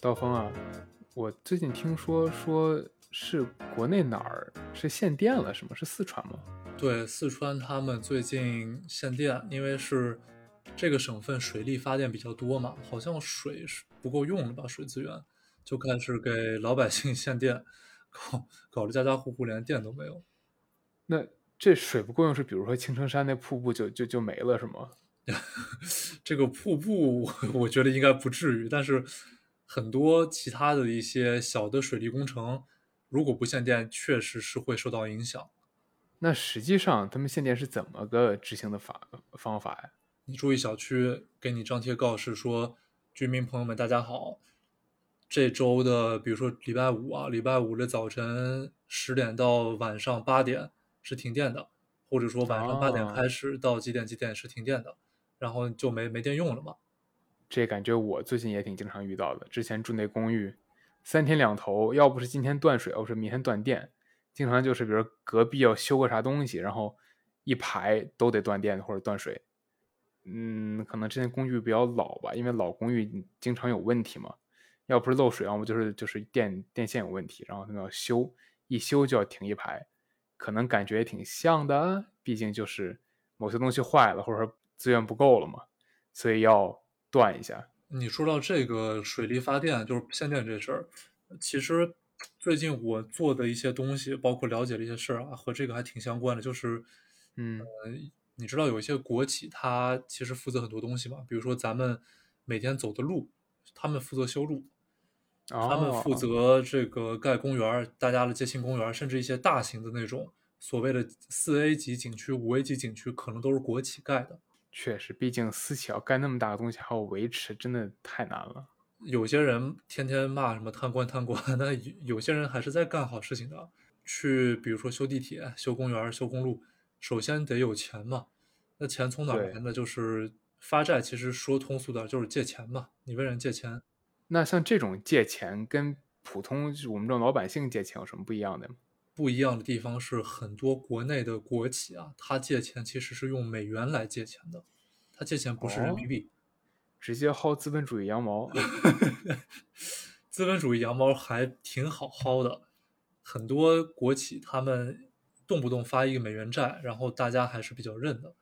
刀锋啊，我最近听说说是国内哪儿是限电了，是吗？是四川吗？对，四川他们最近限电，因为是这个省份水力发电比较多嘛，好像水是不够用了吧，水资源就开始给老百姓 限电，搞搞得家家户户连电都没有。那这水不够用是，比如说青城山那瀑布就就就没了是吗？这个瀑布我觉得应该不至于，但是很多其他的一些小的水利工程，如果不限电，确实是会受到影响。那实际上他们限电是怎么个执行的法方法呀？你注意小区给你张贴告示说，居民朋友们大家好，这周的比如说礼拜五啊，礼拜五的早晨十点到晚上八点是停电的，或者说晚上八点开始到几点几点是停电的。然后就没没电用了嘛，这感觉我最近也挺经常遇到的。之前住那公寓，三天两头，要不是今天断水，要不是明天断电，经常就是比如隔壁要修个啥东西，然后一排都得断电或者断水。嗯，可能之前公寓比较老吧，因为老公寓经常有问题嘛，要不是漏水，要么就是就是电电线有问题，然后他们要修，一修就要停一排，可能感觉也挺像的，毕竟就是某些东西坏了，或者说。资源不够了嘛，所以要断一下。你说到这个水力发电，就是限电这事儿，其实最近我做的一些东西，包括了解的一些事儿啊，和这个还挺相关的。就是，嗯，你知道有一些国企，它其实负责很多东西嘛，比如说咱们每天走的路，他们负责修路，他们负责这个盖公园，大家的街心公园，甚至一些大型的那种所谓的四 A 级景区、五 A 级景区，可能都是国企盖的。确实，毕竟私企要干那么大的东西，还要维持，真的太难了。有些人天天骂什么贪官贪官，那有些人还是在干好事情的。去，比如说修地铁、修公园、修公路，首先得有钱嘛。那钱从哪来呢？就是发债。其实说通俗点，就是借钱嘛。你问人借钱，那像这种借钱，跟普通我们这种老百姓借钱有什么不一样的吗？不一样的地方是，很多国内的国企啊，他借钱其实是用美元来借钱的，他借钱不是人民币，直接薅资本主义羊毛。资本主义羊毛还挺好薅的，很多国企他们动不动发一个美元债，然后大家还是比较认的，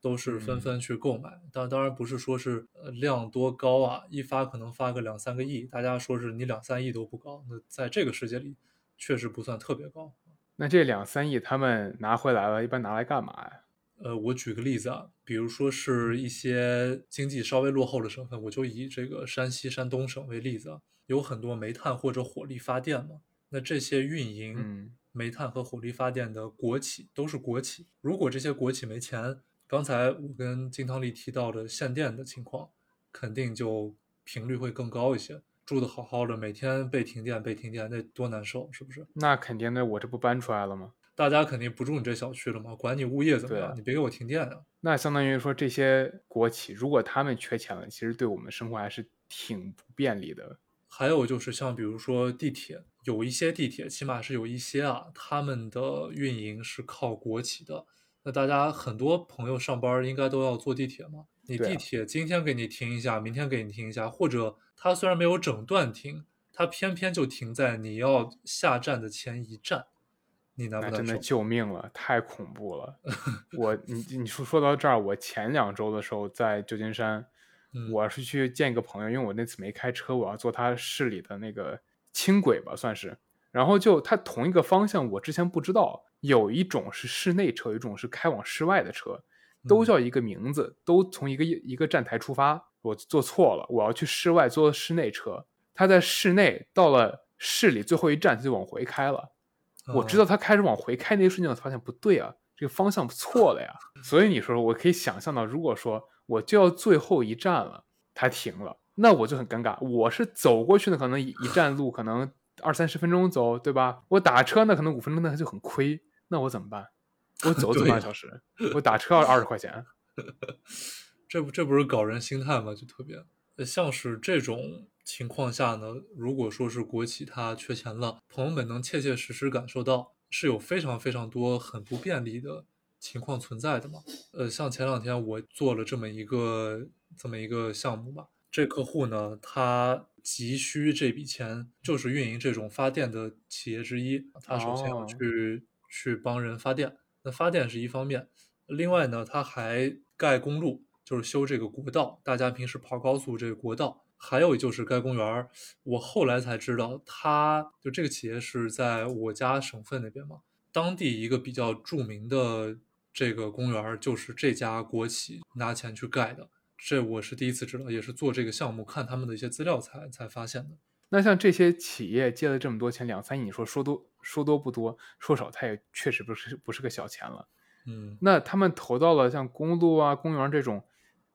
都是纷纷去购买。当当然不是说是量多高啊，一发可能发个两三个亿，大家说是你两三亿都不高，那在这个世界里。确实不算特别高，那这两三亿他们拿回来了，一般拿来干嘛呀？呃，我举个例子啊，比如说是一些经济稍微落后的省份，我就以这个山西、山东省为例子啊，有很多煤炭或者火力发电嘛，那这些运营煤炭和火力发电的国企都是国企，如果这些国企没钱，刚才我跟金汤力提到的限电的情况，肯定就频率会更高一些。住的好好的，每天被停电被停电，那多难受，是不是？那肯定的，我这不搬出来了吗？大家肯定不住你这小区了吗？管你物业怎么样，你别给我停电啊！那相当于说，这些国企如果他们缺钱了，其实对我们生活还是挺不便利的。还有就是像比如说地铁，有一些地铁，起码是有一些啊，他们的运营是靠国企的。那大家很多朋友上班应该都要坐地铁嘛？你地铁今天给你停一下，明天给你停一下，或者它虽然没有整段停，它偏偏就停在你要下站的前一站，你难不难真的救命了，太恐怖了！我你你说说到这儿，我前两周的时候在旧金山，我是去见一个朋友，因为我那次没开车，我要坐他市里的那个轻轨吧，算是。然后就它同一个方向，我之前不知道，有一种是室内车，有一种是开往室外的车。都叫一个名字，都从一个一个站台出发。我做错了，我要去室外坐室内车。他在室内到了市里最后一站，就往回开了。我知道他开始往回开那一瞬间，我发现不对啊，这个方向错了呀。所以你说，我可以想象到，如果说我就要最后一站了，他停了，那我就很尴尬。我是走过去的，可能一站路可能二三十分钟走，对吧？我打车呢，可能五分钟，那他就很亏。那我怎么办？我走 走半个小时，我打车要二十块钱，这不这不是搞人心态吗？就特别像是这种情况下呢，如果说是国企它缺钱了，朋友们能切切实实感受到是有非常非常多很不便利的情况存在的嘛？呃，像前两天我做了这么一个这么一个项目吧，这客户呢，他急需这笔钱，就是运营这种发电的企业之一，他首先要去去帮人发电。那发电是一方面，另外呢，他还盖公路，就是修这个国道。大家平时跑高速这个国道，还有就是该公园儿。我后来才知道，他就这个企业是在我家省份那边嘛，当地一个比较著名的这个公园，就是这家国企拿钱去盖的。这我是第一次知道，也是做这个项目看他们的一些资料才才发现的。那像这些企业借了这么多钱，两三亿，你说说多说多不多，说少它也确实不是不是个小钱了。嗯，那他们投到了像公路啊、公园这种，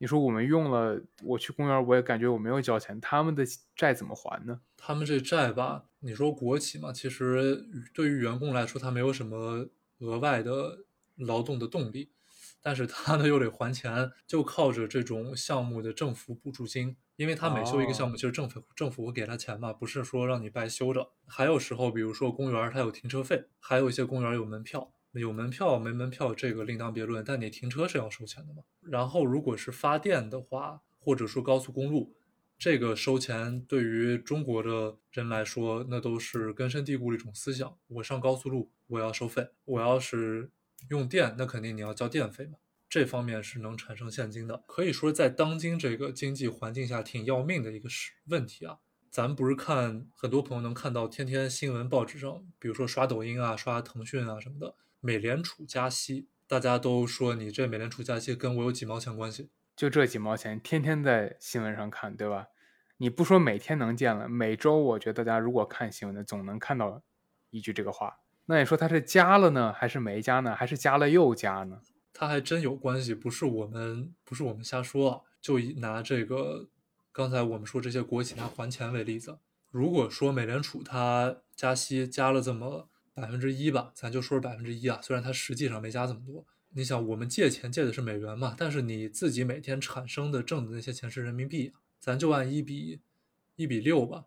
你说我们用了，我去公园我也感觉我没有交钱，他们的债怎么还呢？他们这债吧，你说国企嘛，其实对于员工来说，他没有什么额外的劳动的动力。但是他呢又得还钱，就靠着这种项目的政府补助金，因为他每修一个项目，其实政府政府会给他钱嘛，不是说让你白修着。还有时候，比如说公园它有停车费，还有一些公园有门票，有门票没门票这个另当别论，但你停车是要收钱的嘛。然后如果是发电的话，或者说高速公路，这个收钱对于中国的人来说，那都是根深蒂固的一种思想。我上高速路我要收费，我要是。用电，那肯定你要交电费嘛，这方面是能产生现金的。可以说，在当今这个经济环境下，挺要命的一个事问题啊。咱不是看很多朋友能看到，天天新闻报纸上，比如说刷抖音啊、刷腾讯啊什么的，美联储加息，大家都说你这美联储加息跟我有几毛钱关系？就这几毛钱，天天在新闻上看，对吧？你不说每天能见了，每周我觉得大家如果看新闻的，总能看到一句这个话。那你说它是加了呢，还是没加呢？还是加了又加呢？它还真有关系，不是我们不是我们瞎说啊。就以拿这个刚才我们说这些国企它还钱为例子，如果说美联储它加息加了这么百分之一吧，咱就说是百分之一啊。虽然它实际上没加这么多，你想我们借钱借的是美元嘛，但是你自己每天产生的挣的那些钱是人民币，咱就按一比一比六吧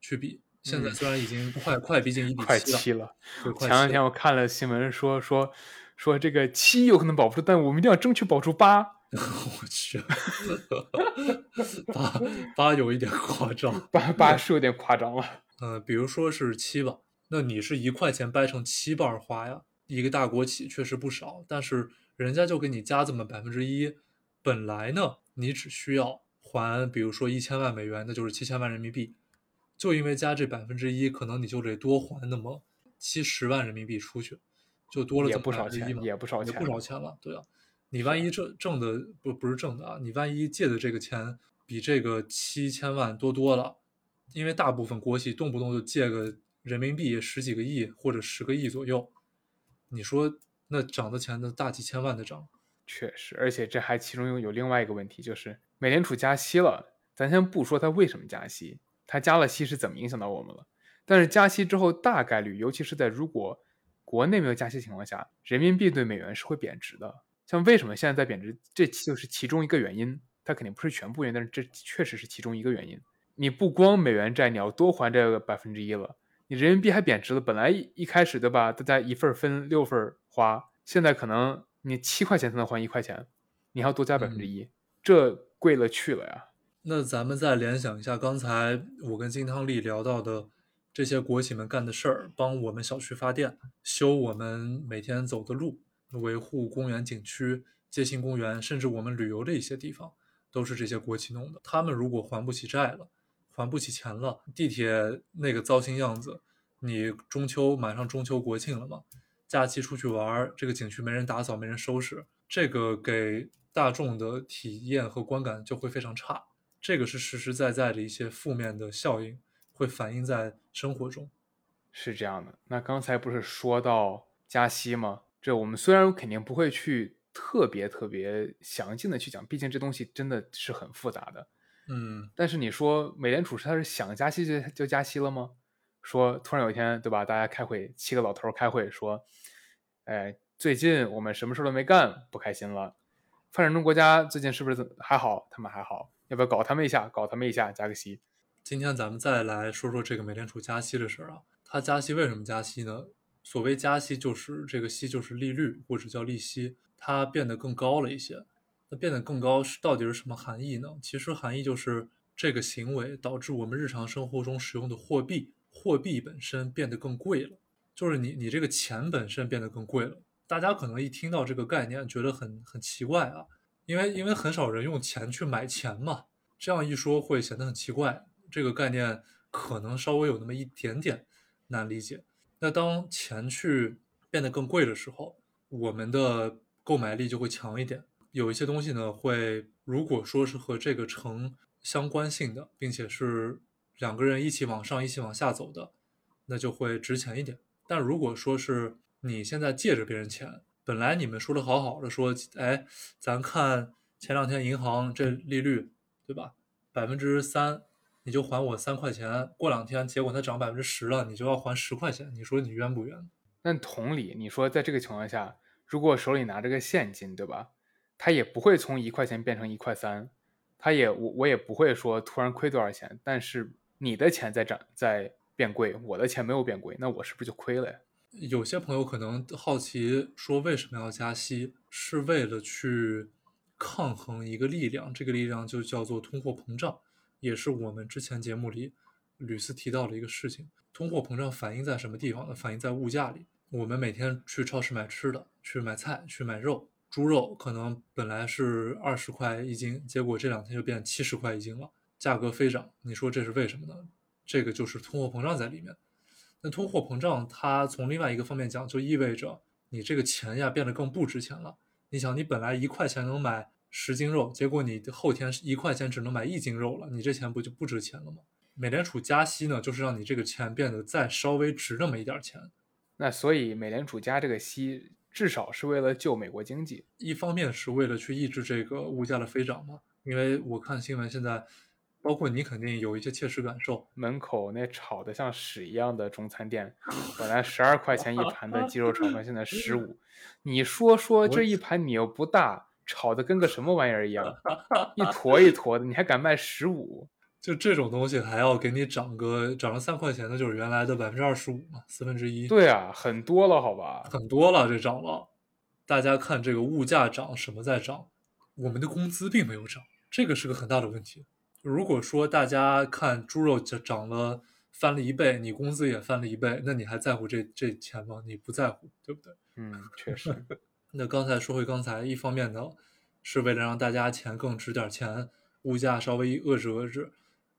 去比。现在虽然已经快快逼近一比七了，前两天我看了新闻说说说这个七有可能保不住，但我们一定要争取保住八。我去，八八有一点夸张，八八是有点夸张了。呃，比如说是七吧，那你是一块钱掰成七瓣花呀？一个大国企确实不少，但是人家就给你加这么百分之一，本来呢你只需要还，比如说一千万美元，那就是七千万人民币。就因为加这百分之一，可能你就得多还那么七十万人民币出去，就多了这么不少钱也不少钱，不少钱了。对啊，你万一挣挣的不不是挣的啊，你万一借的这个钱比这个七千万多多了，因为大部分国企动不动就借个人民币十几个亿或者十个亿左右，你说那涨的钱那大几千万的涨，确实，而且这还其中有有另外一个问题，就是美联储加息了，咱先不说它为什么加息。它加了息是怎么影响到我们了？但是加息之后，大概率，尤其是在如果国内没有加息情况下，人民币对美元是会贬值的。像为什么现在在贬值，这就是其中一个原因。它肯定不是全部原因，但是这确实是其中一个原因。你不光美元债你要多还这个百分之一了，你人民币还贬值了。本来一开始对吧，大家一份分六份花，现在可能你七块钱才能还一块钱，你还要多加百分之一，这贵了去了呀。那咱们再联想一下刚才我跟金汤力聊到的这些国企们干的事儿，帮我们小区发电、修我们每天走的路、维护公园景区、街心公园，甚至我们旅游的一些地方，都是这些国企弄的。他们如果还不起债了，还不起钱了，地铁那个糟心样子，你中秋马上中秋国庆了嘛，假期出去玩，这个景区没人打扫、没人收拾，这个给大众的体验和观感就会非常差。这个是实实在在的一些负面的效应，会反映在生活中，是这样的。那刚才不是说到加息吗？这我们虽然肯定不会去特别特别详尽的去讲，毕竟这东西真的是很复杂的。嗯，但是你说美联储是他是想加息就就加息了吗？说突然有一天对吧，大家开会，七个老头开会说，哎，最近我们什么事都没干，不开心了。发展中国家最近是不是还好？他们还好。要不要搞他们一下？搞他们一下，加个息。今天咱们再来说说这个美联储加息的事儿啊。它加息为什么加息呢？所谓加息，就是这个息就是利率或者叫利息，它变得更高了一些。那变得更高是到底是什么含义呢？其实含义就是这个行为导致我们日常生活中使用的货币，货币本身变得更贵了，就是你你这个钱本身变得更贵了。大家可能一听到这个概念觉得很很奇怪啊，因为因为很少人用钱去买钱嘛，这样一说会显得很奇怪。这个概念可能稍微有那么一点点难理解。那当钱去变得更贵的时候，我们的购买力就会强一点。有一些东西呢，会如果说是和这个成相关性的，并且是两个人一起往上、一起往下走的，那就会值钱一点。但如果说是你现在借着别人钱，本来你们说的好好的，说，哎，咱看前两天银行这利率，对吧？百分之三，你就还我三块钱。过两天结果它涨百分之十了，你就要还十块钱。你说你冤不冤？那同理，你说在这个情况下，如果手里拿着个现金，对吧？他也不会从一块钱变成一块三，他也我我也不会说突然亏多少钱。但是你的钱在涨在变贵，我的钱没有变贵，那我是不是就亏了呀？有些朋友可能好奇说，为什么要加息？是为了去抗衡一个力量，这个力量就叫做通货膨胀，也是我们之前节目里屡次提到的一个事情。通货膨胀反映在什么地方呢？反映在物价里。我们每天去超市买吃的，去买菜，去买肉。猪肉可能本来是二十块一斤，结果这两天就变七十块一斤了，价格飞涨。你说这是为什么呢？这个就是通货膨胀在里面。那通货膨胀它从另外一个方面讲，就意味着你这个钱呀变得更不值钱了。你想，你本来一块钱能买十斤肉，结果你后天一块钱只能买一斤肉了，你这钱不就不值钱了吗？美联储加息呢，就是让你这个钱变得再稍微值那么一点钱。那所以美联储加这个息。至少是为了救美国经济，一方面是为了去抑制这个物价的飞涨嘛。因为我看新闻，现在包括你肯定有一些切实感受。门口那炒的像屎一样的中餐店，本来十二块钱一盘的鸡肉炒饭，现在十五。你说说这一盘你又不大，炒的跟个什么玩意儿一样，一坨一坨的，你还敢卖十五？就这种东西还要给你涨个涨了三块钱，那就是原来的百分之二十五嘛，四分之一。对啊，很多了，好吧？很多了，这涨了。大家看这个物价涨，什么在涨？我们的工资并没有涨，这个是个很大的问题。如果说大家看猪肉涨涨了翻了一倍，你工资也翻了一倍，那你还在乎这这钱吗？你不在乎，对不对？嗯，确实。那刚才说回刚才，一方面呢，是为了让大家钱更值点钱，物价稍微遏制遏制。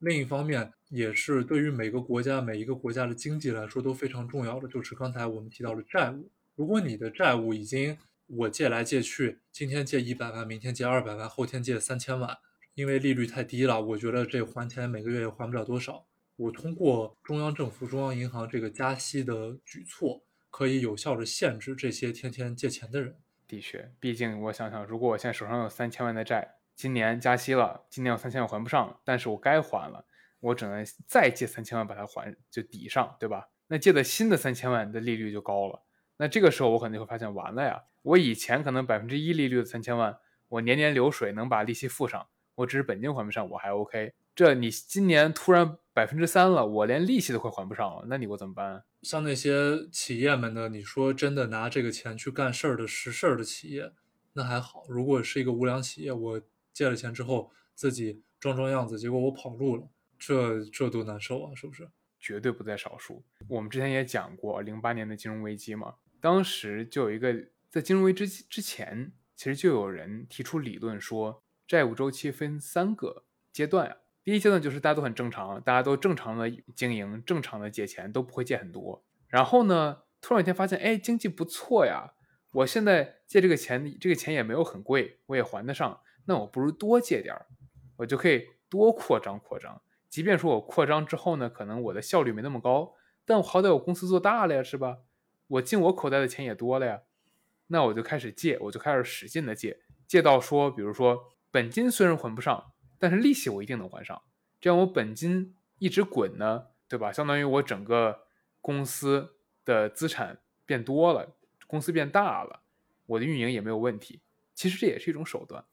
另一方面，也是对于每个国家、每一个国家的经济来说都非常重要的，就是刚才我们提到的债务。如果你的债务已经我借来借去，今天借一百万，明天借二百万，后天借三千万，因为利率太低了，我觉得这还钱每个月也还不了多少。我通过中央政府、中央银行这个加息的举措，可以有效的限制这些天天借钱的人。的确，毕竟我想想，如果我现在手上有三千万的债。今年加息了，今年有三千万还不上，但是我该还了，我只能再借三千万把它还就抵上，对吧？那借的新的三千万的利率就高了，那这个时候我可能会发现完了呀，我以前可能百分之一利率的三千万，我年年流水能把利息付上，我只是本金还不上，我还 OK。这你今年突然百分之三了，我连利息都快还不上了，那你我怎么办？像那些企业们呢？你说真的拿这个钱去干事儿的实事儿的企业，那还好；如果是一个无良企业，我。借了钱之后，自己装装样子，结果我跑路了，这这多难受啊！是不是？绝对不在少数。我们之前也讲过零八年的金融危机嘛，当时就有一个在金融危机之前，其实就有人提出理论说，债务周期分三个阶段啊。第一阶段就是大家都很正常，大家都正常的经营，正常的借钱，都不会借很多。然后呢，突然有一天发现，哎，经济不错呀，我现在借这个钱，这个钱也没有很贵，我也还得上。那我不如多借点儿，我就可以多扩张扩张。即便说我扩张之后呢，可能我的效率没那么高，但我好歹我公司做大了呀，是吧？我进我口袋的钱也多了呀。那我就开始借，我就开始使劲的借，借到说，比如说本金虽然还不上，但是利息我一定能还上。这样我本金一直滚呢，对吧？相当于我整个公司的资产变多了，公司变大了，我的运营也没有问题。其实这也是一种手段。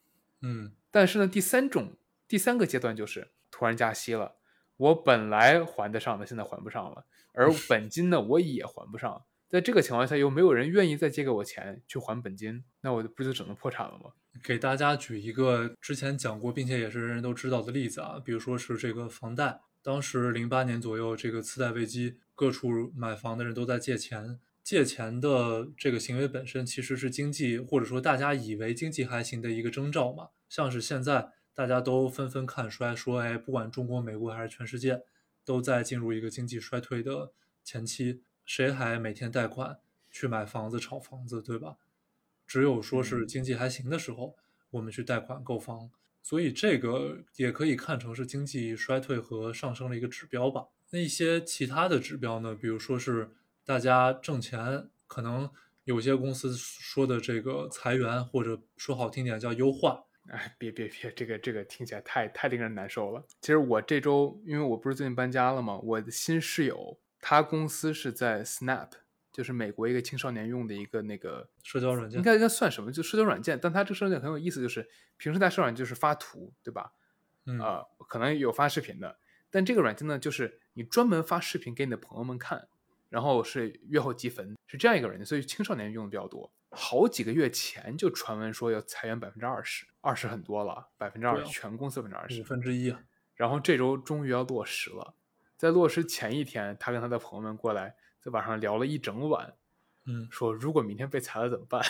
嗯，但是呢，第三种第三个阶段就是突然加息了，我本来还得上的，现在还不上了，而 本金呢，我也还不上，在这个情况下，又没有人愿意再借给我钱去还本金，那我不就只能破产了吗？给大家举一个之前讲过并且也是人人都知道的例子啊，比如说是这个房贷。当时零八年左右这个次贷危机，各处买房的人都在借钱，借钱的这个行为本身其实是经济或者说大家以为经济还行的一个征兆嘛。像是现在大家都纷纷看衰，说哎，不管中国、美国还是全世界，都在进入一个经济衰退的前期，谁还每天贷款去买房子、炒房子，对吧？只有说是经济还行的时候，我们去贷款购房。所以这个也可以看成是经济衰退和上升的一个指标吧。那一些其他的指标呢？比如说是大家挣钱，可能有些公司说的这个裁员，或者说好听点叫优化。哎，别别别，这个这个听起来太太令人难受了。其实我这周，因为我不是最近搬家了嘛？我的新室友他公司是在 Snap。就是美国一个青少年用的一个那个社交软件，应该应该算什么？就社交软件。但它这个社交软件很有意思，就是平时在社交软件就是发图，对吧？嗯呃，可能有发视频的，但这个软件呢，就是你专门发视频给你的朋友们看，然后是月后积分，是这样一个软件。所以青少年用的比较多。好几个月前就传闻说要裁员百分之二十，二十很多了，百分之二十，全公司百分之二十，五分之一。然后这周终于要落实了，在落实前一天，他跟他的朋友们过来。在网上聊了一整晚，嗯，说如果明天被裁了怎么办？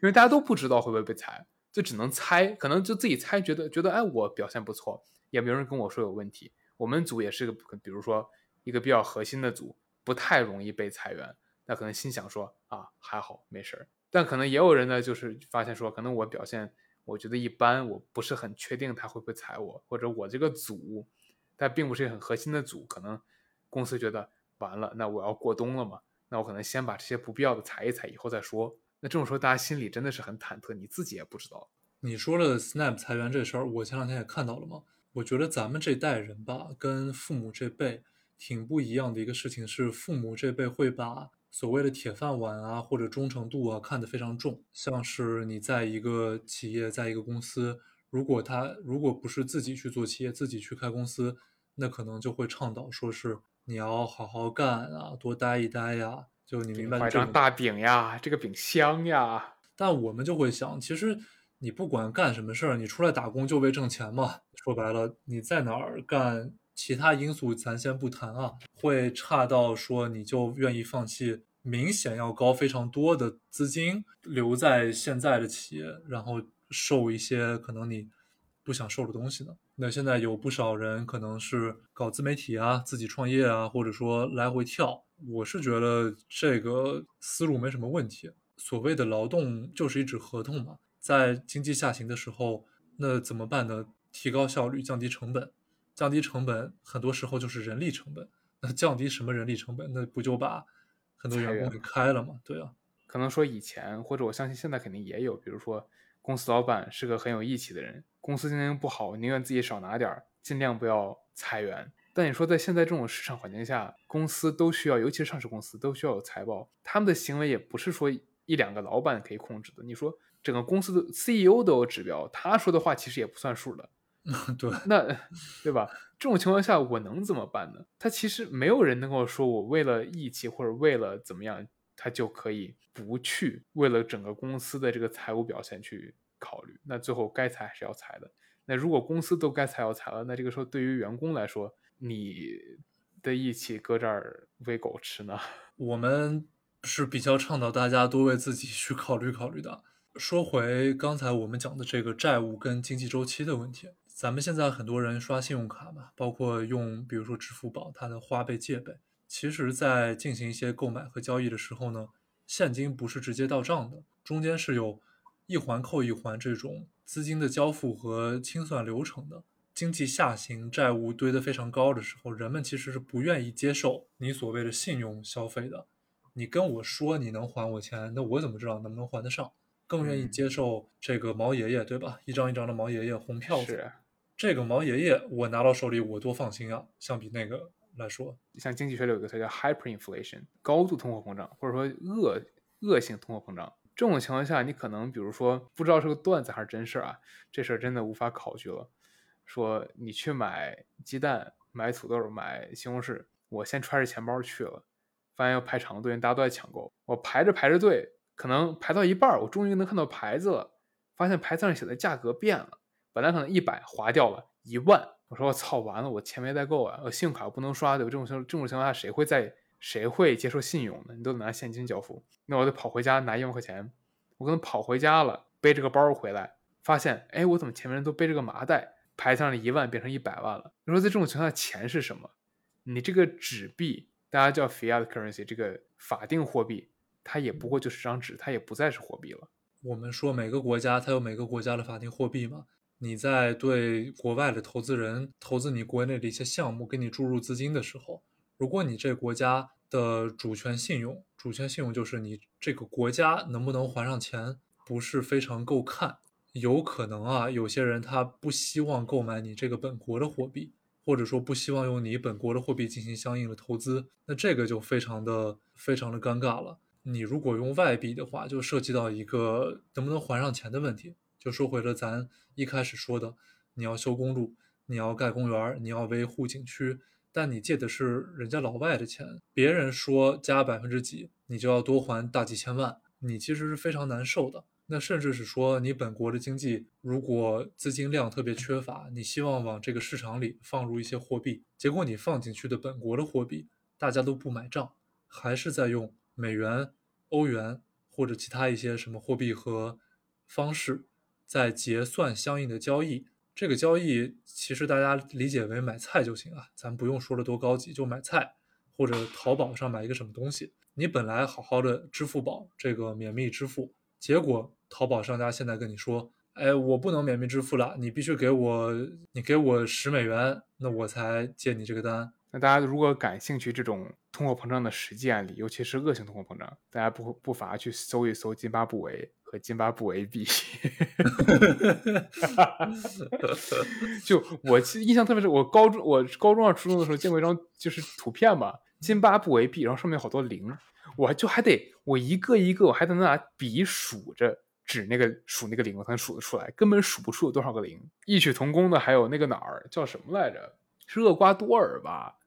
因为大家都不知道会不会被裁，就只能猜，可能就自己猜，觉得觉得哎，我表现不错，也没有人跟我说有问题。我们组也是个，比如说一个比较核心的组，不太容易被裁员，那可能心想说啊，还好没事儿。但可能也有人呢，就是发现说，可能我表现我觉得一般，我不是很确定他会不会裁我，或者我这个组，但并不是很核心的组，可能。公司觉得完了，那我要过冬了嘛？那我可能先把这些不必要的裁一裁，以后再说。那这种时候，大家心里真的是很忐忑，你自己也不知道。你说了 Snap 裁员这事儿，我前两天也看到了嘛。我觉得咱们这代人吧，跟父母这辈挺不一样的一个事情是，父母这辈会把所谓的铁饭碗啊，或者忠诚度啊看得非常重。像是你在一个企业，在一个公司，如果他如果不是自己去做企业，自己去开公司，那可能就会倡导说是。你要好好干啊，多待一待呀，就你明白这张大饼呀，这个饼香呀。但我们就会想，其实你不管干什么事儿，你出来打工就为挣钱嘛。说白了，你在哪儿干，其他因素咱先不谈啊，会差到说你就愿意放弃明显要高非常多的资金，留在现在的企业，然后受一些可能你不想受的东西呢？那现在有不少人可能是搞自媒体啊，自己创业啊，或者说来回跳。我是觉得这个思路没什么问题。所谓的劳动就是一纸合同嘛，在经济下行的时候，那怎么办呢？提高效率，降低成本。降低成本很多时候就是人力成本。那降低什么人力成本？那不就把很多员工给开了吗？对啊。可能说以前，或者我相信现在肯定也有，比如说公司老板是个很有义气的人。公司经营不好，宁愿自己少拿点儿，尽量不要裁员。但你说在现在这种市场环境下，公司都需要，尤其是上市公司都需要有财报。他们的行为也不是说一两个老板可以控制的。你说整个公司的 CEO 都有指标，他说的话其实也不算数的。对，那对吧？这种情况下我能怎么办呢？他其实没有人能够说我为了义气或者为了怎么样，他就可以不去为了整个公司的这个财务表现去。考虑，那最后该裁还是要裁的。那如果公司都该裁要裁了，那这个时候对于员工来说，你的义气搁这儿喂狗吃呢？我们是比较倡导大家多为自己去考虑考虑的。说回刚才我们讲的这个债务跟经济周期的问题，咱们现在很多人刷信用卡嘛，包括用比如说支付宝，它的花呗借呗，其实在进行一些购买和交易的时候呢，现金不是直接到账的，中间是有。一环扣一环，这种资金的交付和清算流程的经济下行，债务堆得非常高的时候，人们其实是不愿意接受你所谓的信用消费的。你跟我说你能还我钱，那我怎么知道能不能还得上？更愿意接受这个毛爷爷，对吧？一张一张的毛爷爷红票子，这个毛爷爷我拿到手里我多放心啊！相比那个来说，像经济学里有个词叫 hyperinflation，高度通货膨胀，或者说恶恶性通货膨胀。这种情况下，你可能比如说不知道是个段子还是真事儿啊，这事儿真的无法考据了。说你去买鸡蛋、买土豆、买西红柿，我先揣着钱包去了，发现要排长队，大家都在抢购。我排着排着队，可能排到一半，我终于能看到牌子了，发现牌子上写的价格变了，本来可能一百划掉了一万。我说我操，完了，我钱没带够啊！我信用卡不能刷，对？这种情这种情况下，谁会在谁会接受信用呢？你都拿现金交付，那我得跑回家拿一万块钱。我可能跑回家了，背着个包回来，发现，哎，我怎么前面都背着个麻袋？排上了一万变成一百万了。你说在这种情况下，钱是什么？你这个纸币，大家叫 fiat currency，这个法定货币，它也不过就是张纸，它也不再是货币了。我们说每个国家它有每个国家的法定货币嘛？你在对国外的投资人投资你国内的一些项目，给你注入资金的时候，如果你这国家的主权信用，主权信用就是你这个国家能不能还上钱，不是非常够看，有可能啊，有些人他不希望购买你这个本国的货币，或者说不希望用你本国的货币进行相应的投资，那这个就非常的非常的尴尬了。你如果用外币的话，就涉及到一个能不能还上钱的问题。就说回了咱一开始说的，你要修公路，你要盖公园，你要维护景区，但你借的是人家老外的钱，别人说加百分之几，你就要多还大几千万，你其实是非常难受的。那甚至是说，你本国的经济如果资金量特别缺乏，你希望往这个市场里放入一些货币，结果你放进去的本国的货币大家都不买账，还是在用美元、欧元或者其他一些什么货币和方式。在结算相应的交易，这个交易其实大家理解为买菜就行啊，咱不用说的多高级，就买菜或者淘宝上买一个什么东西。你本来好好的支付宝这个免密支付，结果淘宝商家现在跟你说，哎，我不能免密支付了，你必须给我，你给我十美元，那我才接你这个单。那大家如果感兴趣这种通货膨胀的实际案例，尤其是恶性通货膨胀，大家不不乏去搜一搜津巴布韦。和津巴布韦币，就我印象特别深，我高中我高中上初中的时候见过一张就是图片嘛，津巴布韦币，然后上面有好多零，我就还得我一个一个，我还得拿笔数着指那个数那个零，我才能数得出来，根本数不出有多少个零。异曲同工的还有那个哪儿叫什么来着？是厄瓜多尔吧？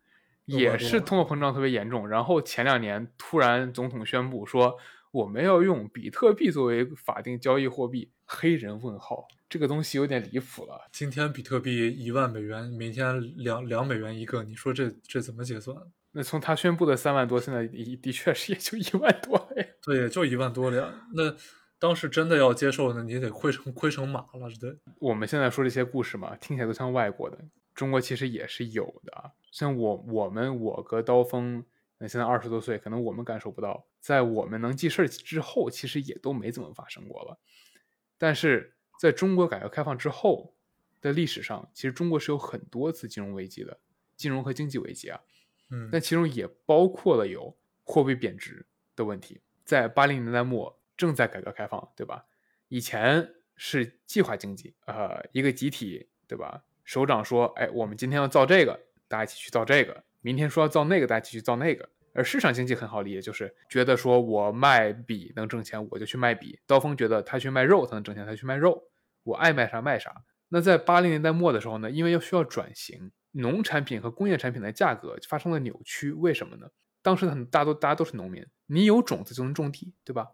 也是通货膨胀特别严重，然后前两年突然总统宣布说。我们要用比特币作为法定交易货币，黑人问号，这个东西有点离谱了。今天比特币一万美元，明天两两美元一个，你说这这怎么结算？那从他宣布的三万多，现在的的确是也就一万多了。对，也就一万多了呀。那当时真的要接受呢，你得亏成亏成马了，这得。我们现在说这些故事嘛，听起来都像外国的，中国其实也是有的。像我我们我和刀锋。那现在二十多岁，可能我们感受不到，在我们能记事之后，其实也都没怎么发生过了。但是在中国改革开放之后的历史上，其实中国是有很多次金融危机的，金融和经济危机啊，嗯，但其中也包括了有货币贬值的问题。在八零年代末正在改革开放，对吧？以前是计划经济，呃，一个集体，对吧？首长说，哎，我们今天要造这个，大家一起去造这个。明天说要造那个，大家继续造那个。而市场经济很好理解，就是觉得说我卖笔能挣钱，我就去卖笔。刀锋觉得他去卖肉，他能挣钱，他去卖肉。我爱卖啥卖啥。那在八零年代末的时候呢，因为要需要转型，农产品和工业产品的价格发生了扭曲。为什么呢？当时很大多大家都是农民，你有种子就能种地，对吧？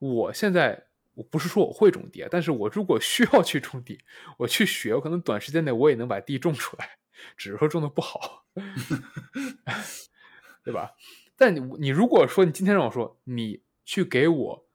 我现在我不是说我会种地啊，但是我如果需要去种地，我去学，我可能短时间内我也能把地种出来。只是说种的不好，对吧？但你你如果说你今天让我说你去给我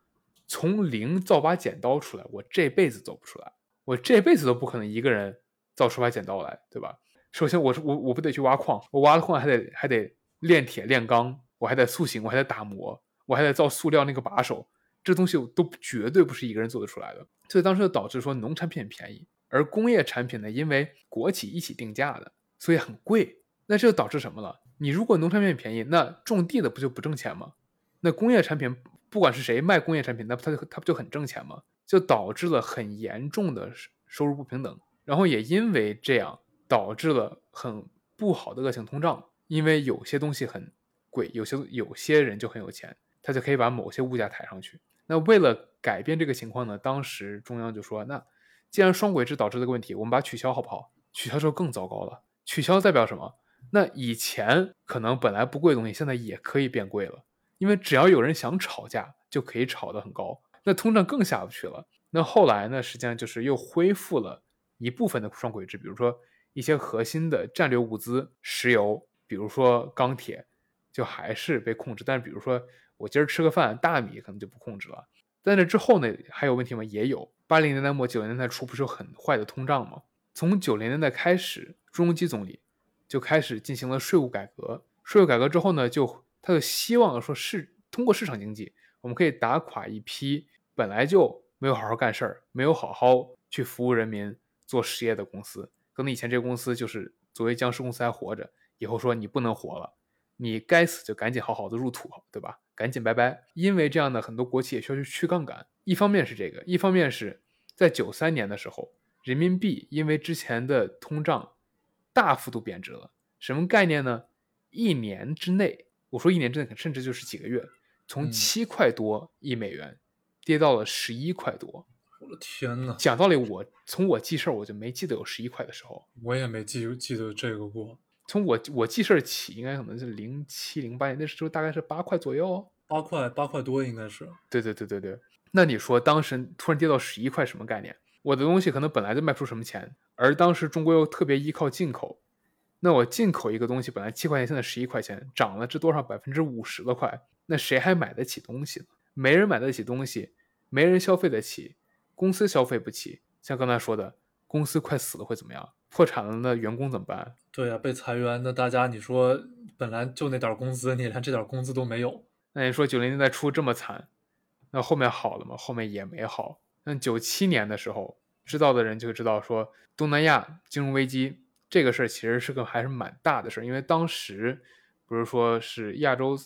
从零造把剪刀出来，我这辈子做不出来，我这辈子都不可能一个人造出把剪刀来，对吧？首先我我我不得去挖矿，我挖了矿还得还得炼铁炼钢，我还得塑形，我还得打磨，我还得造塑料那个把手，这东西都绝对不是一个人做得出来的。所以当时就导致说农产品便宜。而工业产品呢，因为国企一起定价的，所以很贵。那这就导致什么了？你如果农产品便宜，那种地的不就不挣钱吗？那工业产品，不管是谁卖工业产品，那他就他不就很挣钱吗？就导致了很严重的收入不平等。然后也因为这样，导致了很不好的恶性通胀。因为有些东西很贵，有些有些人就很有钱，他就可以把某些物价抬上去。那为了改变这个情况呢，当时中央就说那。既然双轨制导致这个问题，我们把它取消好不好？取消之后更糟糕了。取消代表什么？那以前可能本来不贵的东西，现在也可以变贵了。因为只要有人想吵架，就可以炒得很高，那通胀更下不去了。那后来呢，实际上就是又恢复了一部分的双轨制，比如说一些核心的战略物资，石油，比如说钢铁，就还是被控制。但是比如说我今儿吃个饭，大米可能就不控制了。在那之后呢，还有问题吗？也有。八零年代末九零年代初不是有很坏的通胀吗？从九零年代开始，朱镕基总理就开始进行了税务改革。税务改革之后呢，就他就希望说是通过市场经济，我们可以打垮一批本来就没有好好干事儿、没有好好去服务人民、做实业的公司。可能以前这个公司就是作为僵尸公司还活着，以后说你不能活了，你该死就赶紧好好的入土，对吧？赶紧拜拜。因为这样的很多国企也需要去去杠杆，一方面是这个，一方面是在九三年的时候，人民币因为之前的通胀大幅度贬值了。什么概念呢？一年之内，我说一年之内，甚至就是几个月，从七块多一美元跌到了十一块多。我的天呐！讲道理，我从我记事儿我就没记得有十一块的时候。我也没记记得这个过。从我我记事儿起，应该可能是零七零八年，那时候大概是八块左右。八块八块多应该是。对对对对对。那你说当时突然跌到十一块，什么概念？我的东西可能本来就卖不出什么钱，而当时中国又特别依靠进口。那我进口一个东西，本来七块钱，现在十一块钱，涨了这多少？百分之五十了，快！那谁还买得起东西呢？没人买得起东西，没人消费得起，公司消费不起。像刚才说的，公司快死了会怎么样？破产了，那员工怎么办？对呀，被裁员，那大家你说本来就那点工资，你连这点工资都没有。那你说九零年代初这么惨，那后面好了吗？后面也没好。那九七年的时候，知道的人就知道说东南亚金融危机。这个事儿其实是个还是蛮大的事儿，因为当时不是说是亚洲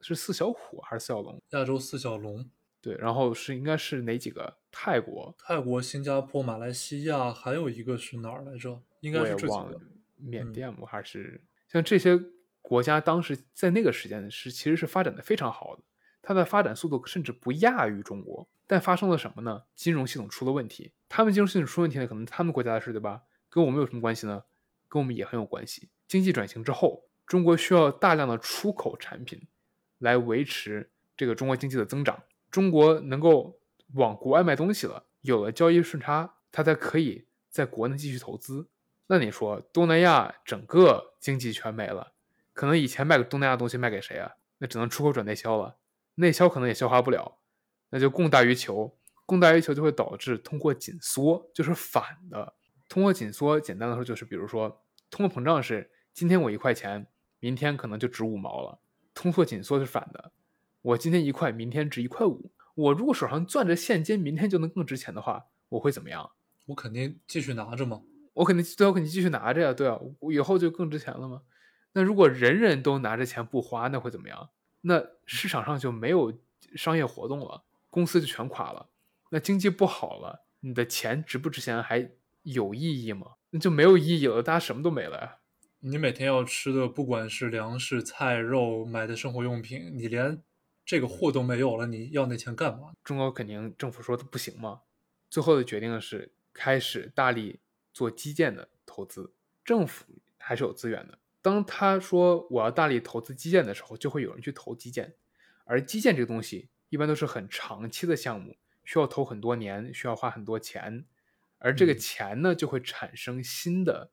是四小虎还是四小龙？亚洲四小龙，对，然后是应该是哪几个？泰国、泰国、新加坡、马来西亚，还有一个是哪儿来着？应该是这几个。缅甸吗？还是像这些国家，当时在那个时间是其实是发展的非常好的，它的发展速度甚至不亚于中国。但发生了什么呢？金融系统出了问题。他们金融系统出问题呢，可能他们国家的事，对吧？跟我们有什么关系呢？跟我们也很有关系。经济转型之后，中国需要大量的出口产品来维持这个中国经济的增长。中国能够往国外卖东西了，有了交易顺差，它才可以在国内继续投资。那你说，东南亚整个经济全没了，可能以前卖个东南亚东西卖给谁啊？那只能出口转内销了，内销可能也消化不了，那就供大于求，供大于求就会导致通货紧缩，就是反的。通货紧缩，简单的说就是，比如说，通货膨胀是今天我一块钱，明天可能就值五毛了。通货紧缩是反的，我今天一块，明天值一块五。我如果手上攥着现金，明天就能更值钱的话，我会怎么样？我肯定继续拿着嘛？我肯定对，我肯定继续拿着呀。对啊，我以后就更值钱了吗？那如果人人都拿着钱不花，那会怎么样？那市场上就没有商业活动了，公司就全垮了。那经济不好了，你的钱值不值钱还？有意义吗？那就没有意义了，大家什么都没了呀。你每天要吃的，不管是粮食、菜、肉，买的生活用品，你连这个货都没有了，你要那钱干嘛？中国肯定政府说的不行嘛。最后的决定是开始大力做基建的投资。政府还是有资源的。当他说我要大力投资基建的时候，就会有人去投基建。而基建这个东西一般都是很长期的项目，需要投很多年，需要花很多钱。而这个钱呢，就会产生新的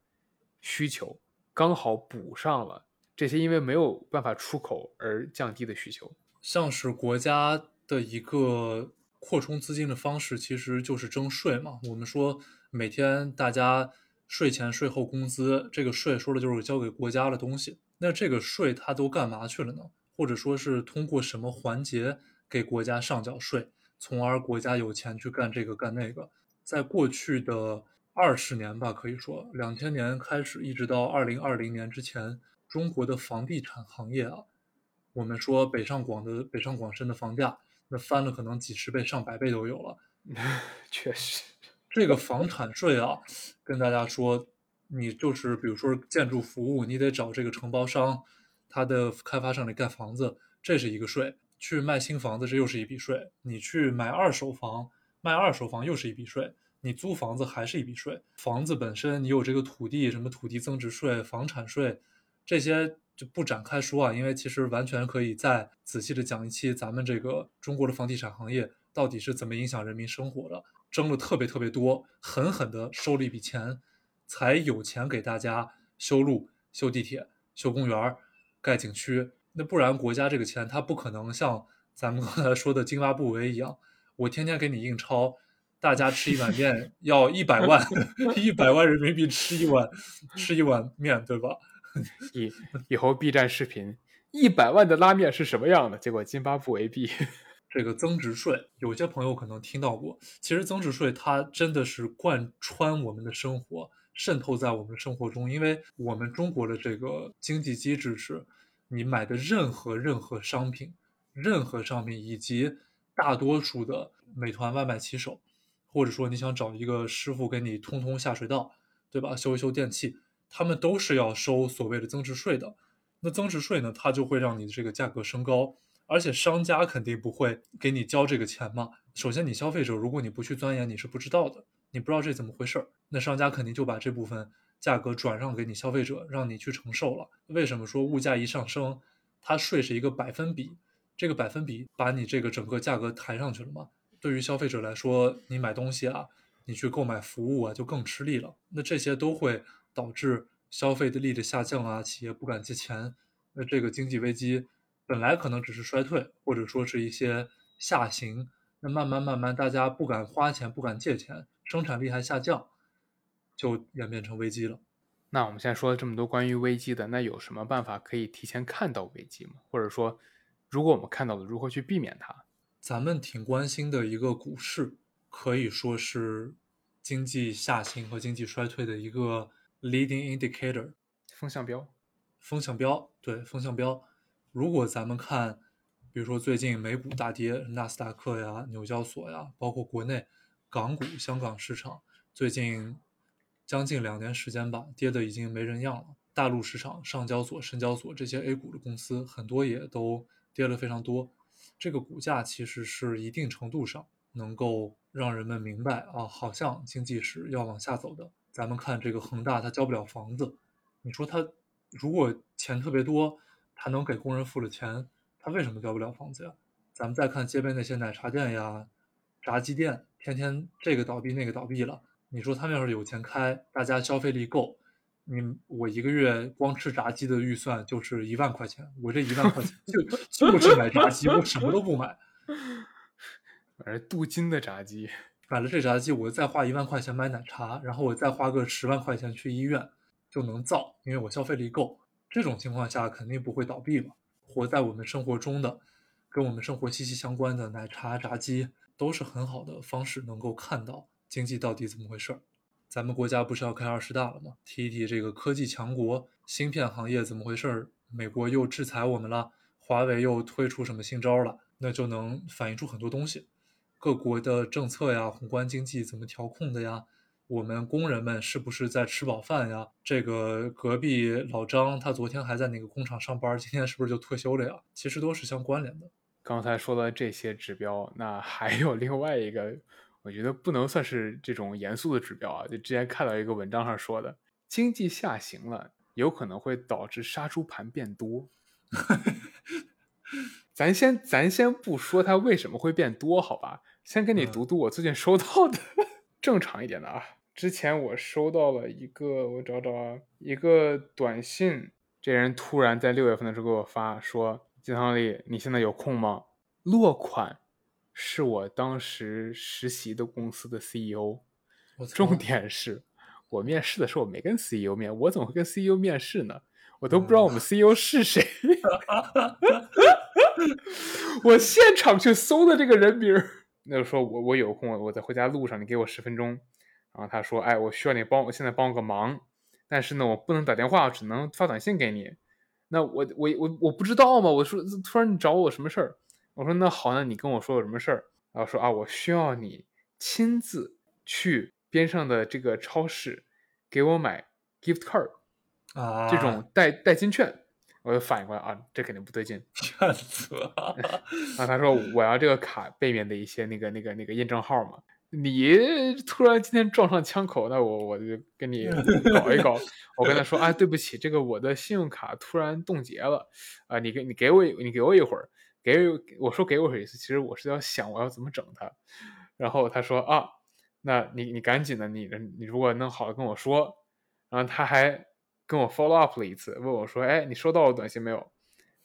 需求，刚好补上了这些因为没有办法出口而降低的需求。像是国家的一个扩充资金的方式，其实就是征税嘛。我们说每天大家税前税后工资，这个税说的就是交给国家的东西。那这个税它都干嘛去了呢？或者说是通过什么环节给国家上缴税，从而国家有钱去干这个干那个？在过去的二十年吧，可以说两千年开始，一直到二零二零年之前，中国的房地产行业啊，我们说北上广的北上广深的房价，那翻了可能几十倍、上百倍都有了。确实，这个房产税啊，跟大家说，你就是比如说建筑服务，你得找这个承包商，他的开发商得盖房子，这是一个税；去卖新房子，这又是一笔税；你去买二手房。卖二手房又是一笔税，你租房子还是一笔税。房子本身你有这个土地什么土地增值税、房产税，这些就不展开说啊，因为其实完全可以再仔细的讲一期咱们这个中国的房地产行业到底是怎么影响人民生活的，争了特别特别多，狠狠的收了一笔钱，才有钱给大家修路、修地铁、修公园、盖景区。那不然国家这个钱它不可能像咱们 刚才说的津巴布韦一样，我天天给你印钞，大家吃一碗面 要一百万，一百万人民币吃一碗吃一碗面，对吧？以以后 B 站视频一百万的拉面是什么样的？结果津巴布韦币这个增值税，有些朋友可能听到过。其实增值税它真的是贯穿我们的生活，渗透在我们的生活中。因为我们中国的这个经济机制是，你买的任何任何商品，任何商品以及大多数的美团外卖骑手，或者说你想找一个师傅给你通通下水道，对吧？修一修电器。他们都是要收所谓的增值税的，那增值税呢，它就会让你的这个价格升高，而且商家肯定不会给你交这个钱嘛。首先，你消费者如果你不去钻研，你是不知道的，你不知道这怎么回事儿，那商家肯定就把这部分价格转让给你消费者，让你去承受了。为什么说物价一上升，它税是一个百分比，这个百分比把你这个整个价格抬上去了嘛？对于消费者来说，你买东西啊，你去购买服务啊，就更吃力了。那这些都会。导致消费的力的下降啊，企业不敢借钱，那这个经济危机本来可能只是衰退，或者说是一些下行，那慢慢慢慢大家不敢花钱，不敢借钱，生产力还下降，就演变成危机了。那我们现在说了这么多关于危机的，那有什么办法可以提前看到危机吗？或者说，如果我们看到了，如何去避免它？咱们挺关心的一个股市，可以说是经济下行和经济衰退的一个。Leading indicator，风向标，风向标，对，风向标。如果咱们看，比如说最近美股大跌，纳斯达克呀、纽交所呀，包括国内港股、香港市场，最近将近两年时间吧，跌的已经没人样了。大陆市场，上交所、深交所这些 A 股的公司，很多也都跌了非常多。这个股价其实是一定程度上能够让人们明白啊，好像经济是要往下走的。咱们看这个恒大，他交不了房子，你说他如果钱特别多，他能给工人付了钱，他为什么交不了房子呀？咱们再看街边那些奶茶店呀、炸鸡店，天天这个倒闭那个倒闭了，你说他们要是有钱开，大家消费力够，你我一个月光吃炸鸡的预算就是一万块钱，我这一万块钱就 就是买炸鸡，我什么都不买，买镀金的炸鸡。买了这炸鸡，我再花一万块钱买奶茶，然后我再花个十万块钱去医院，就能造，因为我消费力够。这种情况下肯定不会倒闭嘛。活在我们生活中的，跟我们生活息息相关的奶茶、炸鸡，都是很好的方式，能够看到经济到底怎么回事儿。咱们国家不是要开二十大了吗？提一提这个科技强国，芯片行业怎么回事儿？美国又制裁我们了，华为又推出什么新招了？那就能反映出很多东西。各国的政策呀，宏观经济怎么调控的呀？我们工人们是不是在吃饱饭呀？这个隔壁老张他昨天还在哪个工厂上班，今天是不是就退休了呀？其实都是相关联的。刚才说的这些指标，那还有另外一个，我觉得不能算是这种严肃的指标啊。就之前看到一个文章上说的，经济下行了，有可能会导致杀猪盘变多。咱先咱先不说它为什么会变多，好吧？先给你读读我最近收到的 正常一点的啊。之前我收到了一个，我找找啊，一个短信，这人突然在六月份的时候给我发说：“金汤力，你现在有空吗？”落款是我当时实习的公司的 CEO。重点是我面试的时候我没跟 CEO 面，我怎么会跟 CEO 面试呢？我都不知道我们 CEO 是谁。我现场去搜的这个人名儿，那就说我我有空，我在回家路上，你给我十分钟。然后他说：“哎，我需要你帮我现在帮我个忙，但是呢，我不能打电话，只能发短信给你。那我我我我不知道嘛，我说突然你找我什么事儿？我说那好，那你跟我说有什么事儿？然后说啊，我需要你亲自去边上的这个超市给我买 gift card 啊，这种代代金券。”我就反应过来啊，这肯定不对劲。骗子！啊，他说我要这个卡背面的一些那个、那个、那个验证号嘛。你突然今天撞上枪口，那我我就跟你 搞一搞。我跟他说，啊，对不起，这个我的信用卡突然冻结了，啊，你给你给我你给我一会儿，给我说给我一次，其实我是要想我要怎么整他。然后他说啊，那你你赶紧的，你你如果弄好了跟我说。然后他还跟我 follow up 了一次，问我说，哎，你收到我短信没有？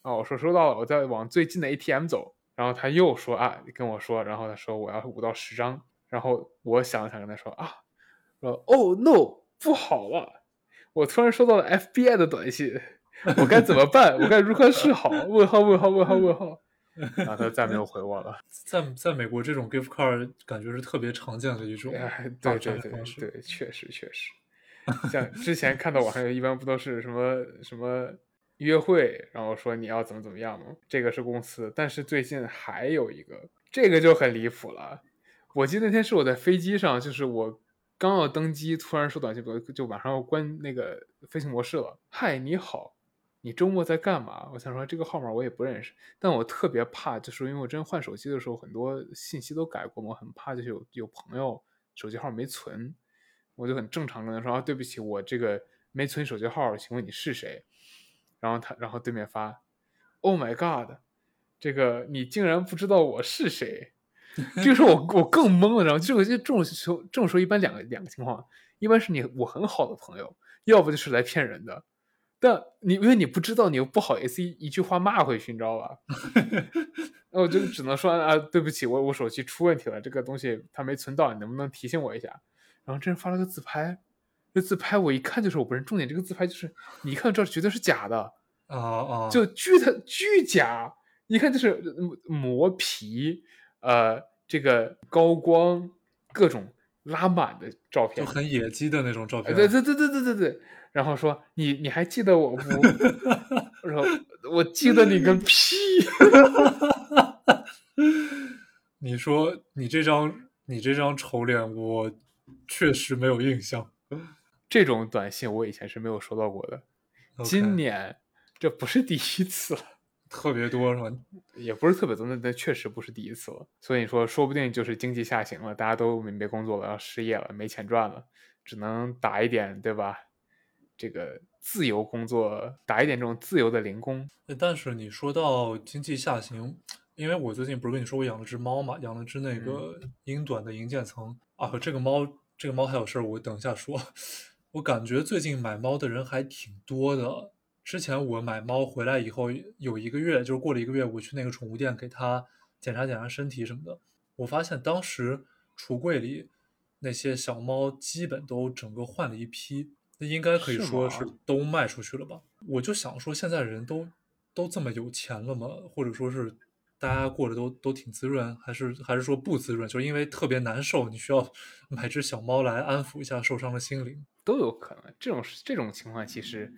啊，我说收到了，我在往最近的 ATM 走。然后他又说啊，跟我说，然后他说我要五到十张。然后我想了想，跟他说啊，说哦 no，不好了，我突然收到了 FBI 的短信，我该怎么办？我该如何是好？问号问号问号问号。然后他再没有回我了。在在美国，这种 gift card 感觉是特别常见的一种对对对对，确实确实。像之前看到网上一般不都是什么什么约会，然后说你要怎么怎么样吗？这个是公司，但是最近还有一个，这个就很离谱了。我记得那天是我在飞机上，就是我刚要登机，突然收短信，就马上要关那个飞行模式了。嗨，你好，你周末在干嘛？我想说这个号码我也不认识，但我特别怕，就是因为我真换手机的时候，很多信息都改过嘛，我很怕就是有有朋友手机号没存，我就很正常跟他说啊，对不起，我这个没存手机号，请问你是谁？然后他，然后对面发，Oh my God，这个你竟然不知道我是谁？这个时候我我更懵了，然后这个这种时候这种时候一般两个两个情况，一般是你我很好的朋友，要不就是来骗人的，但你因为你不知道，你又不好意思一一句话骂回去，你知道吧？那 我就只能说啊，对不起，我我手机出问题了，这个东西它没存到，你能不能提醒我一下？然后这人发了个自拍，这自拍我一看就是我本人，重点这个自拍就是你一看这绝对是假的啊啊，就巨的巨假，一看就是磨皮。呃，这个高光各种拉满的照片，就很野鸡的那种照片。对对对对对对对。然后说你你还记得我不？我说我记得你个屁！你说你这张你这张丑脸，我确实没有印象。这种短信我以前是没有收到过的，今年这不是第一次了。特别多是吧？也不是特别多，那那确实不是第一次了。所以说，说不定就是经济下行了，大家都没工作了，要失业了，没钱赚了，只能打一点，对吧？这个自由工作，打一点这种自由的零工。但是你说到经济下行，因为我最近不是跟你说我养了只猫嘛，养了只那个英短的银渐层啊。这个猫，这个猫还有事儿，我等一下说。我感觉最近买猫的人还挺多的。之前我买猫回来以后有一个月，就是过了一个月，我去那个宠物店给它检查检查身体什么的，我发现当时橱柜里那些小猫基本都整个换了一批，那应该可以说是都卖出去了吧？我就想说，现在人都都这么有钱了吗？或者说是大家过得都都挺滋润，还是还是说不滋润？就是因为特别难受，你需要买只小猫来安抚一下受伤的心灵，都有可能。这种这种情况其实。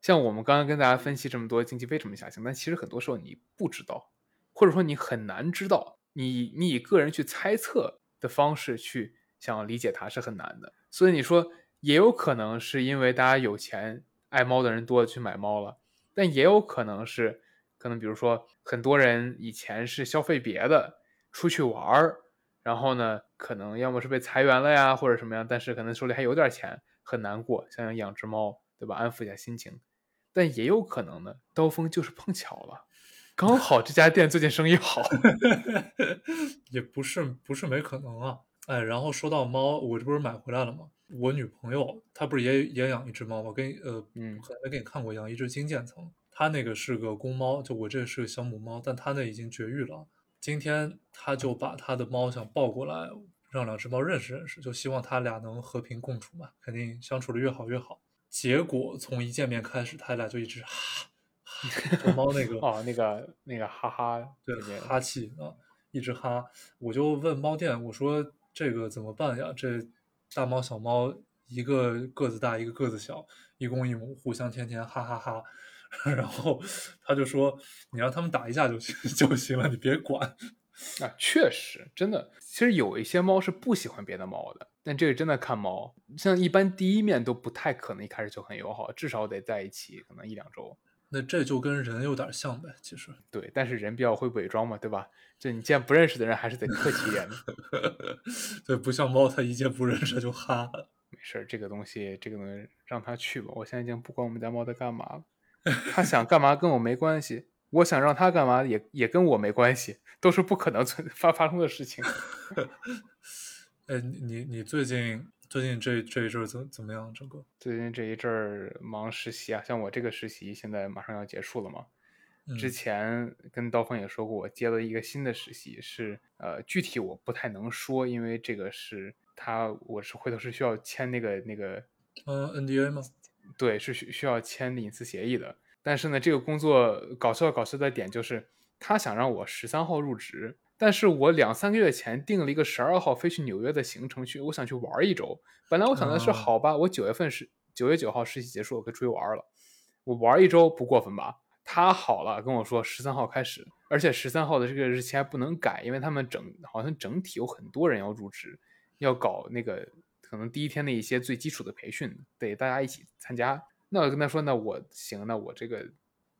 像我们刚刚跟大家分析这么多经济为什么下行，但其实很多时候你不知道，或者说你很难知道，你你以个人去猜测的方式去想要理解它是很难的。所以你说也有可能是因为大家有钱，爱猫的人多了去买猫了，但也有可能是可能比如说很多人以前是消费别的，出去玩儿，然后呢可能要么是被裁员了呀，或者什么样，但是可能手里还有点钱，很难过，想想养只猫，对吧？安抚一下心情。但也有可能呢，刀锋就是碰巧了，刚好这家店最近生意好，也不是不是没可能啊。哎，然后说到猫，我这不是买回来了吗？我女朋友她不是也也养一只猫吗？跟呃，嗯，可能没给你看过，养一只金渐层，它那个是个公猫，就我这是个小母猫，但它那已经绝育了。今天她就把她的猫想抱过来，让两只猫认识认识，就希望它俩能和平共处嘛，肯定相处的越好越好。结果从一见面开始，他俩就一直哈，哈，猫那个哦，那个那个哈哈，对，哈气啊，一直哈。我就问猫店，我说这个怎么办呀？这大猫小猫一个个子大，一个个子小，一公一母，互相天天哈哈哈。然后他就说，你让他们打一架就行 就行了，你别管。啊，确实，真的，其实有一些猫是不喜欢别的猫的，但这个真的看猫，像一般第一面都不太可能一开始就很友好，至少得在一起可能一两周。那这就跟人有点像呗，其实。对，但是人比较会伪装嘛，对吧？就你见不认识的人还是得客气一点的。对，不像猫，它一见不认识就哈。没事儿，这个东西，这个东西让它去吧。我现在已经不管我们家猫在干嘛了，它想干嘛跟我没关系，我想让他干嘛也也跟我没关系，都是不可能存发发生的事情。哎，你你最近最近这这一阵怎怎么样？整个最近这一阵儿忙实习啊，像我这个实习现在马上要结束了嘛。之前跟刀锋也说过，我接了一个新的实习，是呃具体我不太能说，因为这个是他我是回头是需要签那个那个嗯 NDA 吗？对，是需需要签隐私协议的。但是呢，这个工作搞笑搞笑的点就是他想让我十三号入职，但是我两三个月前定了一个十二号飞去纽约的行程去，我想去玩一周。本来我想的是好吧，我九月份是九月九号实习结束，我可以出去玩了，我玩一周不过分吧？他好了，跟我说十三号开始，而且十三号的这个日期还不能改，因为他们整好像整体有很多人要入职，要搞那个可能第一天的一些最基础的培训，得大家一起参加。那我跟他说，那我行，那我这个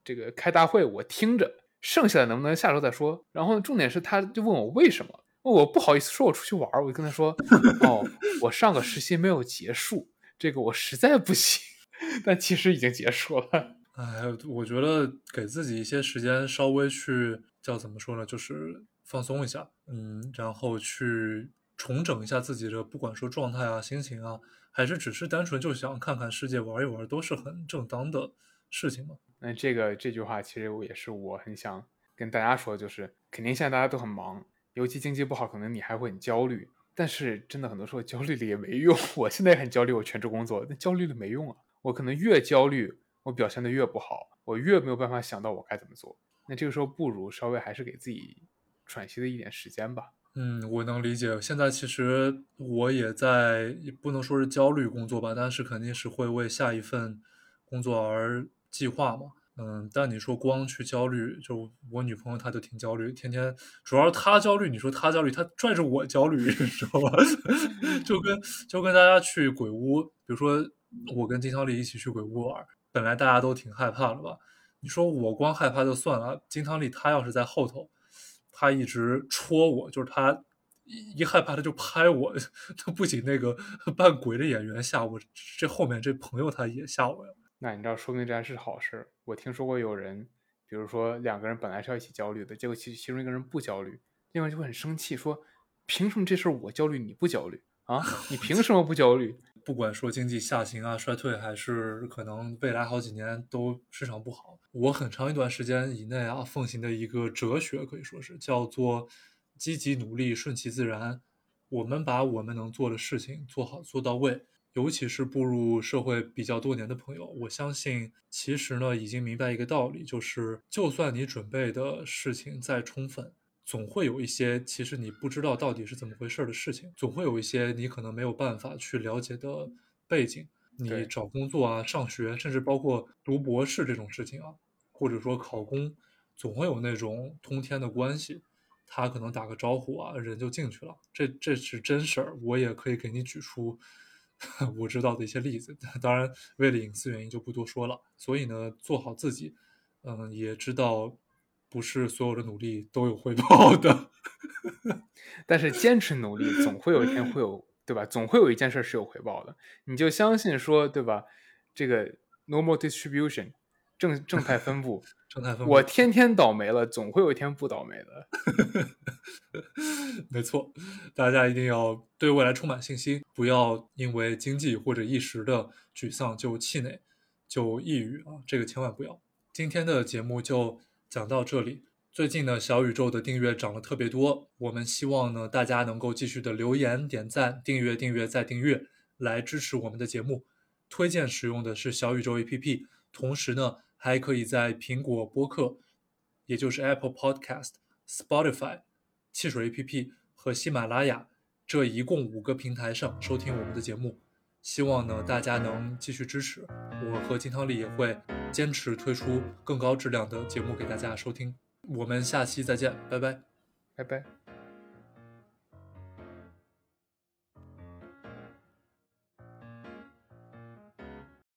这个开大会我听着，剩下的能不能下周再说？然后重点是，他就问我为什么，我不好意思说我出去玩，我就跟他说，哦，我上个实习没有结束，这个我实在不行，但其实已经结束了。哎，我觉得给自己一些时间，稍微去叫怎么说呢，就是放松一下，嗯，然后去重整一下自己的，不管说状态啊、心情啊，还是只是单纯就想看看世界、玩一玩，都是很正当的事情嘛。那这个这句话，其实也是我很想跟大家说，就是肯定现在大家都很忙，尤其经济不好，可能你还会很焦虑。但是真的很多时候焦虑了也没用。我现在很焦虑，我全职工作，那焦虑了没用啊。我可能越焦虑。我表现的越不好，我越没有办法想到我该怎么做。那这个时候不如稍微还是给自己喘息的一点时间吧。嗯，我能理解。现在其实我也在，不能说是焦虑工作吧，但是肯定是会为下一份工作而计划嘛。嗯，但你说光去焦虑，就我女朋友她就挺焦虑，天天主要是她焦虑。你说她焦虑，她拽着我焦虑，你知道吧？就跟就跟大家去鬼屋，比如说我跟金小丽一起去鬼屋玩。本来大家都挺害怕的吧？你说我光害怕就算了，金汤力他要是在后头，他一直戳我，就是他一害怕他就拍我，他不仅那个 扮鬼的演员吓我，这后面这朋友他也吓我呀。那你知道，说明这还是好事。我听说过有人，比如说两个人本来是要一起焦虑的，结果其其中一个人不焦虑，另外就会很生气，说凭什么这事我焦虑你不焦虑啊？你凭什么不焦虑？不管说经济下行啊、衰退，还是可能未来好几年都市场不好，我很长一段时间以内啊，奉行的一个哲学可以说是叫做积极努力、顺其自然。我们把我们能做的事情做好做到位，尤其是步入社会比较多年的朋友，我相信其实呢已经明白一个道理，就是就算你准备的事情再充分。总会有一些其实你不知道到底是怎么回事的事情，总会有一些你可能没有办法去了解的背景。你找工作啊、上学，甚至包括读博士这种事情啊，或者说考公，总会有那种通天的关系，他可能打个招呼啊，人就进去了。这这是真事儿，我也可以给你举出 我知道的一些例子。当然，为了隐私原因就不多说了。所以呢，做好自己，嗯，也知道。不是所有的努力都有回报的，但是坚持努力总会有一天会有，对吧？总会有一件事是有回报的。你就相信说，对吧？这个 normal distribution 正正态分布，正态分布。我天天倒霉了，总会有一天不倒霉的。没错，大家一定要对未来充满信心，不要因为经济或者一时的沮丧就气馁，就抑郁啊！这个千万不要。今天的节目就。讲到这里，最近呢，小宇宙的订阅涨了特别多，我们希望呢，大家能够继续的留言、点赞、订阅、订阅再订阅，来支持我们的节目。推荐使用的是小宇宙 APP，同时呢，还可以在苹果播客，也就是 Apple Podcast、Spotify、汽水 APP 和喜马拉雅这一共五个平台上收听我们的节目。希望呢，大家能继续支持我和金汤力，也会坚持推出更高质量的节目给大家收听。我们下期再见，拜拜，拜拜。